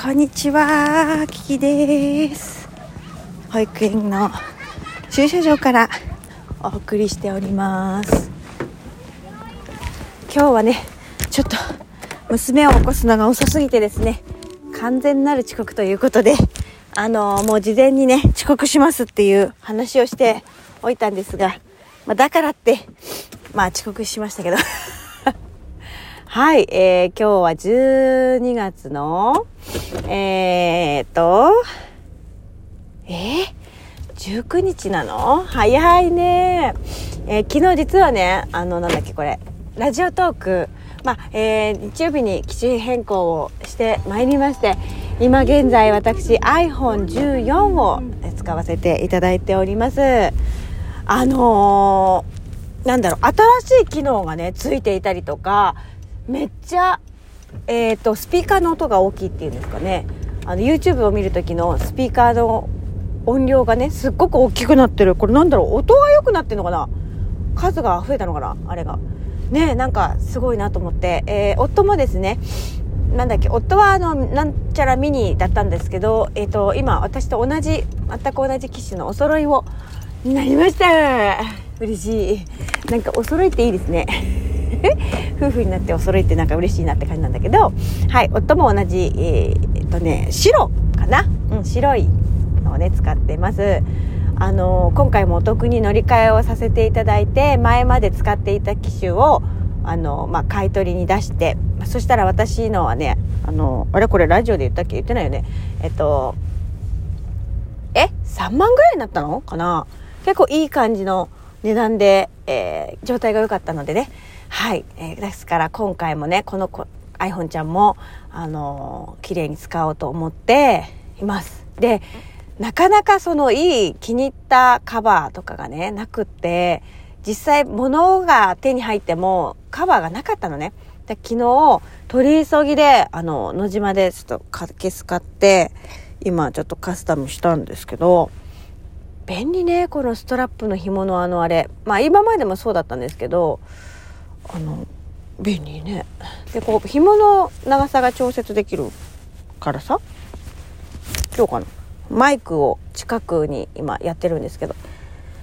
こんにちは、キキです。保育園の駐車場からお送りしております。今日はね、ちょっと娘を起こすのが遅すぎてですね、完全なる遅刻ということで、あのもう事前にね、遅刻しますっていう話をしておいたんですが、まあ、だからって、まあ遅刻しましたけど。はい、えー、今日は12月の、えーっと、えー、19日なの？早いね。えー昨日実はね、あの、なんだっけこれ、ラジオトーク、まあ、えー日曜日に機種変更をしてまいりまして、今現在私 iPhone14 を使わせていただいております。あのーなんだろう、新しい機能がね、ついていたりとか、めっちゃ、えっ、と、スピーカーの音が大きいっていうんですかね。あの、YouTube を見る時のスピーカーの音量がね、すっごく大きくなってる。これなんだろう、音が良くなってるのかな数が増えたのかなあれが。ねなんかすごいなと思って。えー夫もですね、なんだっけ、夫はあの、なんちゃらミニだったんですけど、えっ、と、今、私と同じ、全く同じ機種のお揃いを、になりました嬉しい。なんかお揃いっていいですね。夫婦になってお揃いってなんか嬉しいなって感じなんだけど、はい、夫も同じ、えーっとね、白かな？うん、白いのをね、使ってます。あのー今回もお得に乗り換えをさせていただいて、前まで使っていた機種を、あのーまあ、買い取りに出して、そしたら私のはね、あのーあれこれラジオで言ったっけ？言ってないよね。えっと、え ?3 万ぐらいになったのかな？結構いい感じの値段で、えー状態が良かったのでね。はい。えーですから今回もね、この子 iPhone ちゃんも、あのー綺麗に使おうと思っています。で、なかなかそのいい気に入ったカバーとかがね、なくって、実際物が手に入ってもカバーがなかったのね。で昨日、取り急ぎで、あの、野島でちょっとかケース買って、今ちょっとカスタムしたんですけど、便利ね、このストラップの紐のあのあれ。まあ今までもそうだったんですけど、あの、便利ね。で、こう、紐の長さが調節できるからさ、今日かな。マイクを近くに今やってるんですけど、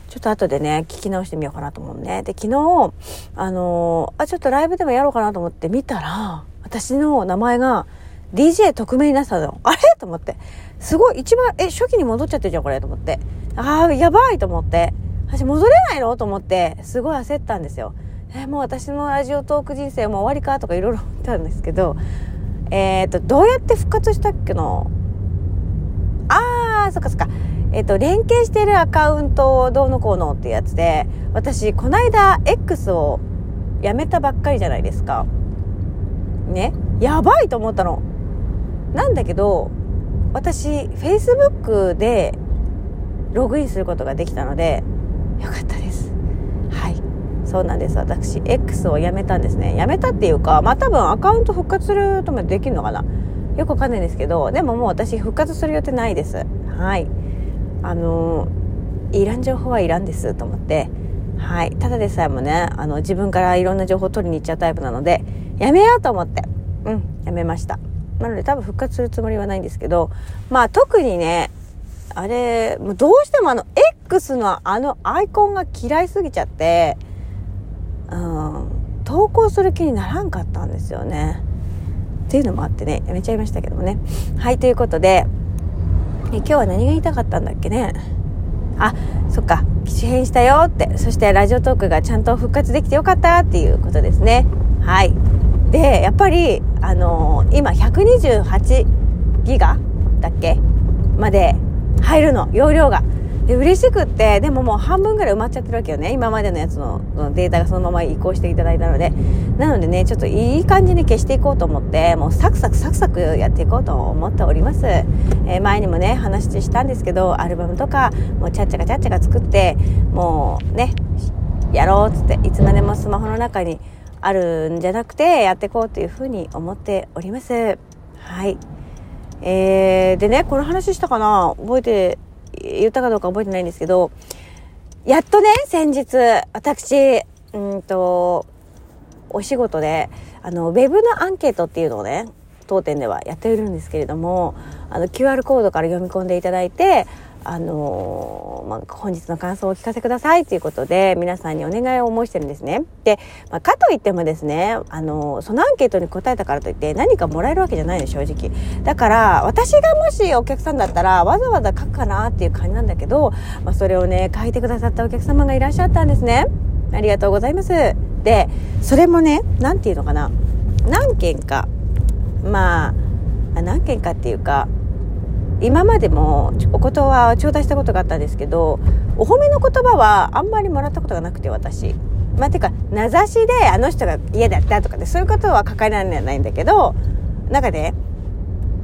ちょっと後でね、聞き直してみようかなと思うね。で、昨日、あのーあ、ちょっとライブでもやろうかなと思って見たら、私の名前が DJ 特命になってたの。あれ？と思って。すごい、一番、え、初期に戻っちゃってるじゃん、これ、と思って。ああ、やばいと思って。私戻れないの？と思って、すごい焦ったんですよ。え、もう私のラジオトーク人生もう終わりかとかいろいろ思ったんですけど、えっ、と、どうやって復活したっけな？あー、そっかそっか。えっ、と、連携してるアカウントをどうのこうのってやつで、私、こないだ X をやめたばっかりじゃないですか。ね？やばいと思ったの。なんだけど、私、Facebook でログインすることができたので、よかったです。そうなんです。私、X をやめたんですね。やめたっていうか、まあ多分アカウント復活するともできるのかなよくわかんないんですけど、でももう私復活する予定ないです。はい。あの、いらん情報はいらんですと思って、はい。ただでさえもね、あの、自分からいろんな情報を取りに行っちゃうタイプなので、やめようと思って、うん、やめました。なので多分復活するつもりはないんですけど、まあ特にね、あれ、もうどうしてもあの、X のあのアイコンが嫌いすぎちゃって、うん、投稿する気にならんかったんですよね。っていうのもあってね、やめちゃいましたけどもね。はい、ということで、え今日は何が言いたかったんだっけね。あ、そっか、機種変したよって、そしてラジオトークがちゃんと復活できてよかったっていうことですね。はい。で、やっぱり、あのー今128ギガだっけまで入るの、容量が。で、嬉しくって、でももう半分ぐらい埋まっちゃってるわけよね。今までのやつのデータがそのまま移行していただいたので。なのでね、ちょっといい感じに消していこうと思って、もうサクサクサクサクやっていこうと思っております。えー前にもね、話したんですけど、アルバムとか、もうちゃっちゃかちゃっちゃか作って、もうね、やろうっつって、いつまでもスマホの中にあるんじゃなくて、やっていこうというふうに思っております。はい。えー、でね、この話したかな？覚えて、言ったかどうか覚えてないんですけど、やっとね、先日、私、うんと、お仕事で、あの、ウェブのアンケートっていうのをね、当店ではやっているんですけれどもあの QR コードから読み込んでいただいてあのー、まあ、本日の感想をお聞かせくださいということで皆さんにお願いを申してるんですね。で、まあ、かといってもですね、あのー、そのアンケートに答えたからといって何かもらえるわけじゃないの正直。だから私がもしお客さんだったらわざわざ書くかなっていう感じなんだけど、まあ、それをね書いてくださったお客様がいらっしゃったんですね。ありがとうございます。で、それもね、何て言うのかな。何件か、まあ、何件かっていうか、今までもお言葉を頂戴したことがあったんですけどお褒めの言葉はあんまりもらったことがなくて私。まあてか名指しであの人が嫌だったとかでそういうことは抱えられないんだけどなんかね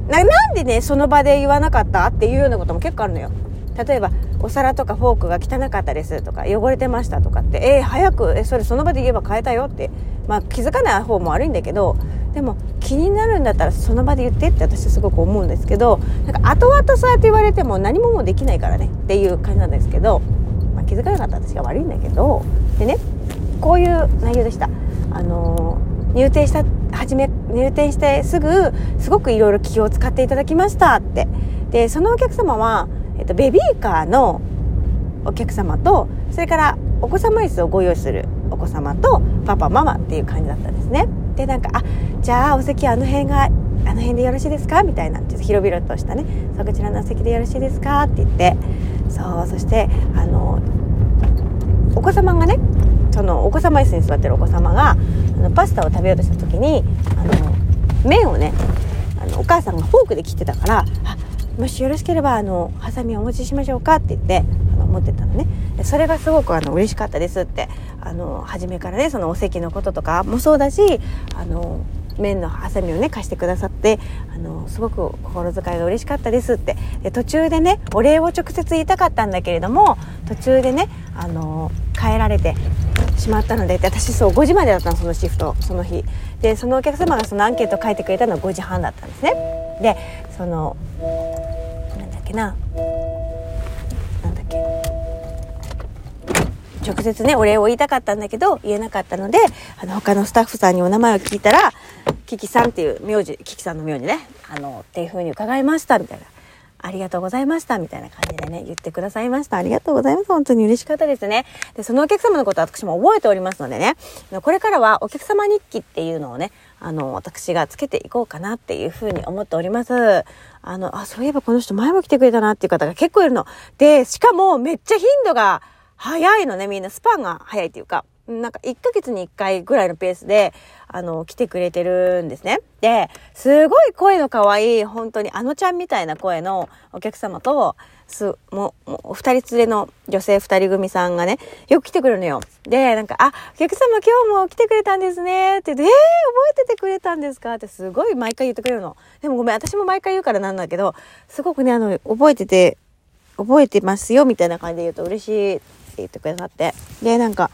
なんでねその場で言わなかったっていうようなことも結構あるのよ。例えばお皿とかフォークが汚かったですとか汚れてましたとかってえー、早くえそれその場で言えば変えたよってまあ気づかない方も悪いんだけどでも気になるんだったらその場で言ってって私はすごく思うんですけどなんか後々そうやって言われても何ももうできないからねっていう感じなんですけど、まあ、気づかなかった私が悪いんだけどでねこういう内容でした。あのー、入店した初め入店してすぐすごくいろいろ気を使っていただきました。って。でそのお客様は、えっと、ベビーカーのお客様とそれからお子様椅子をご用意するお子様とパパママっていう感じだったんですね。でなんか「あじゃあお席あの辺があの辺でよろしいですか?」みたいなちょっと広々としたね「そこちらのお席でよろしいですか?」って言ってそうそしてあのお子様がねそのお子様椅子に座ってるお子様があのパスタを食べようとした時にあの麺をねあのお母さんがフォークで切ってたから「あもしよろしければあのハサミをお持ちしましょうか」って言ってあの持ってたのねそれがすごくあの嬉しかったですってあの初めからねそのお席のこととかもそうだしあの麺のハサミをね貸してくださってあのすごく心遣いが嬉しかったですって。で途中でねお礼を直接言いたかったんだけれども途中でねあの帰られてしまったので私そう5時までだったのそのシフトその日。でそのお客様がそのアンケート書いてくれたのは5時半だったんですね。でそのなんだっけな。直接ね、お礼を言いたかったんだけど、言えなかったので、あの、他のスタッフさんにお名前を聞いたら、キキさんっていう名字、キキさんの名字ね、あの、っていう風に伺いました、みたいな。ありがとうございました、みたいな感じでね、言ってくださいました。ありがとうございます。本当に嬉しかったですね。で、そのお客様のことは私も覚えておりますのでね、これからはお客様日記っていうのをね、あの、私がつけていこうかなっていうふうに思っております。あの、あ、そういえばこの人前も来てくれたなっていう方が結構いるの。で、しかもめっちゃ頻度が、早いのね、みんな。スパンが早いっていうか、なんか1ヶ月に1回ぐらいのペースで、あの、来てくれてるんですね。で、すごい声の可愛い、本当にあのちゃんみたいな声のお客様と、す、もう、も、二人連れの女性二人組さんがね、よく来てくれるのよ。で、なんか、あ、お客様今日も来てくれたんですね。って言って、えー、覚えててくれたんですかってすごい毎回言ってくれるの。でもごめん、私も毎回言うからなんだけど、すごくね、あの、覚えてて、覚えてますよ、みたいな感じで言うと嬉しい言ってくださってでなんか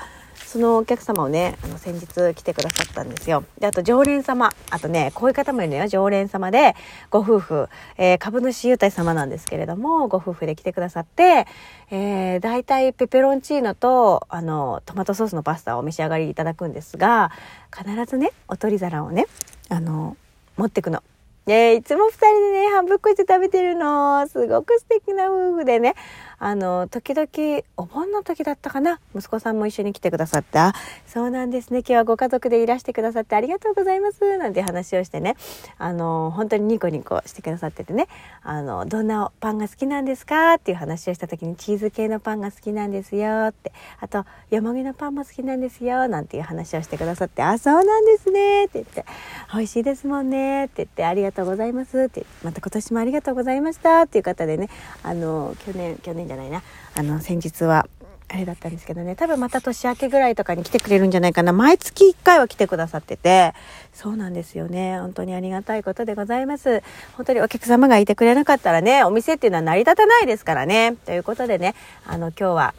そのお客様をねあの先日来てくださったんですよであと常連様あとねこういう方もいるのよ常連様でご夫婦、えー、株主優待様なんですけれどもご夫婦で来てくださって、えー、大体ペペロンチーノとあのトマトソースのパスタをお召し上がりいただくんですが必ずねお取り皿をねあの持ってくの。で、いつも二人でね、半分こして食べてるの。すごく素敵な夫婦でね。あの、時々、お盆の時だったかな？息子さんも一緒に来てくださって、あ、そうなんですね。今日はご家族でいらしてくださってありがとうございます。なんて話をしてね、あの、本当にニコニコしてくださっててね、あの、どんなパンが好きなんですか？っていう話をした時に、チーズ系のパンが好きなんですよって、あと、よもぎのパンも好きなんですよ、なんていう話をしてくださって、あ、そうなんですね。って言って、美味しいですもんね。って言って、ありがとうございます。って、また今年もありがとうございました。っていう方でね、あの、去年、去年じゃないな。あの先日はあれだったんですけどね。多分また年明けぐらいとかに来てくれるんじゃないかな。毎月1回は来てくださってて。そうなんですよね。本当にありがたいことでございます。本当にお客様がいてくれなかったらねお店っていうのは成り立たないですからね。ということでねあの今日は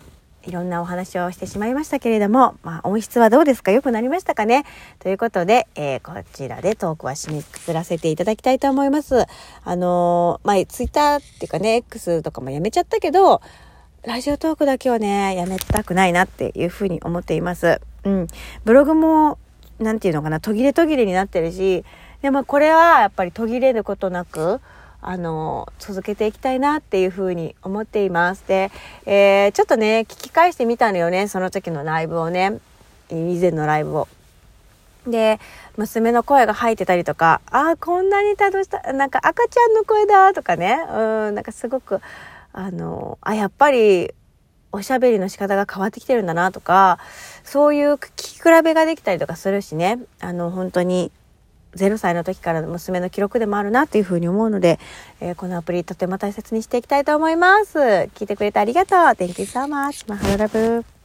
いろんなお話をしてしまいましたけれども、まあ、音質はどうですか？良くなりましたかね？ということで、えー、こちらでトークは締めくくらせていただきたいと思います。あのー、まあ、ツイッターっていうかね、X とかもやめちゃったけど、ラジオトークだけはね、やめたくないなっていうふうに思っています。うん。ブログも、なんていうのかな、途切れ途切れになってるし、でもこれはやっぱり途切れることなく、あの、続けていきたいなっていうふうに思っています。で、えー、ちょっとね、聞き返してみたのよね、その時のライブをね、以前のライブを。で、娘の声が入ってたりとか、ああ、こんなに楽しさ、なんか赤ちゃんの声だとかね、うん、なんかすごく、あの、あ、やっぱり、おしゃべりの仕方が変わってきてるんだなとか、そういう聞き比べができたりとかするしね、あの、本当に、0歳の時からの娘の記録でもあるなというふうに思うので、えー、このアプリとても大切にしていきたいと思います。聞いてくれてありがとう。Thank you so much. マハロラブ。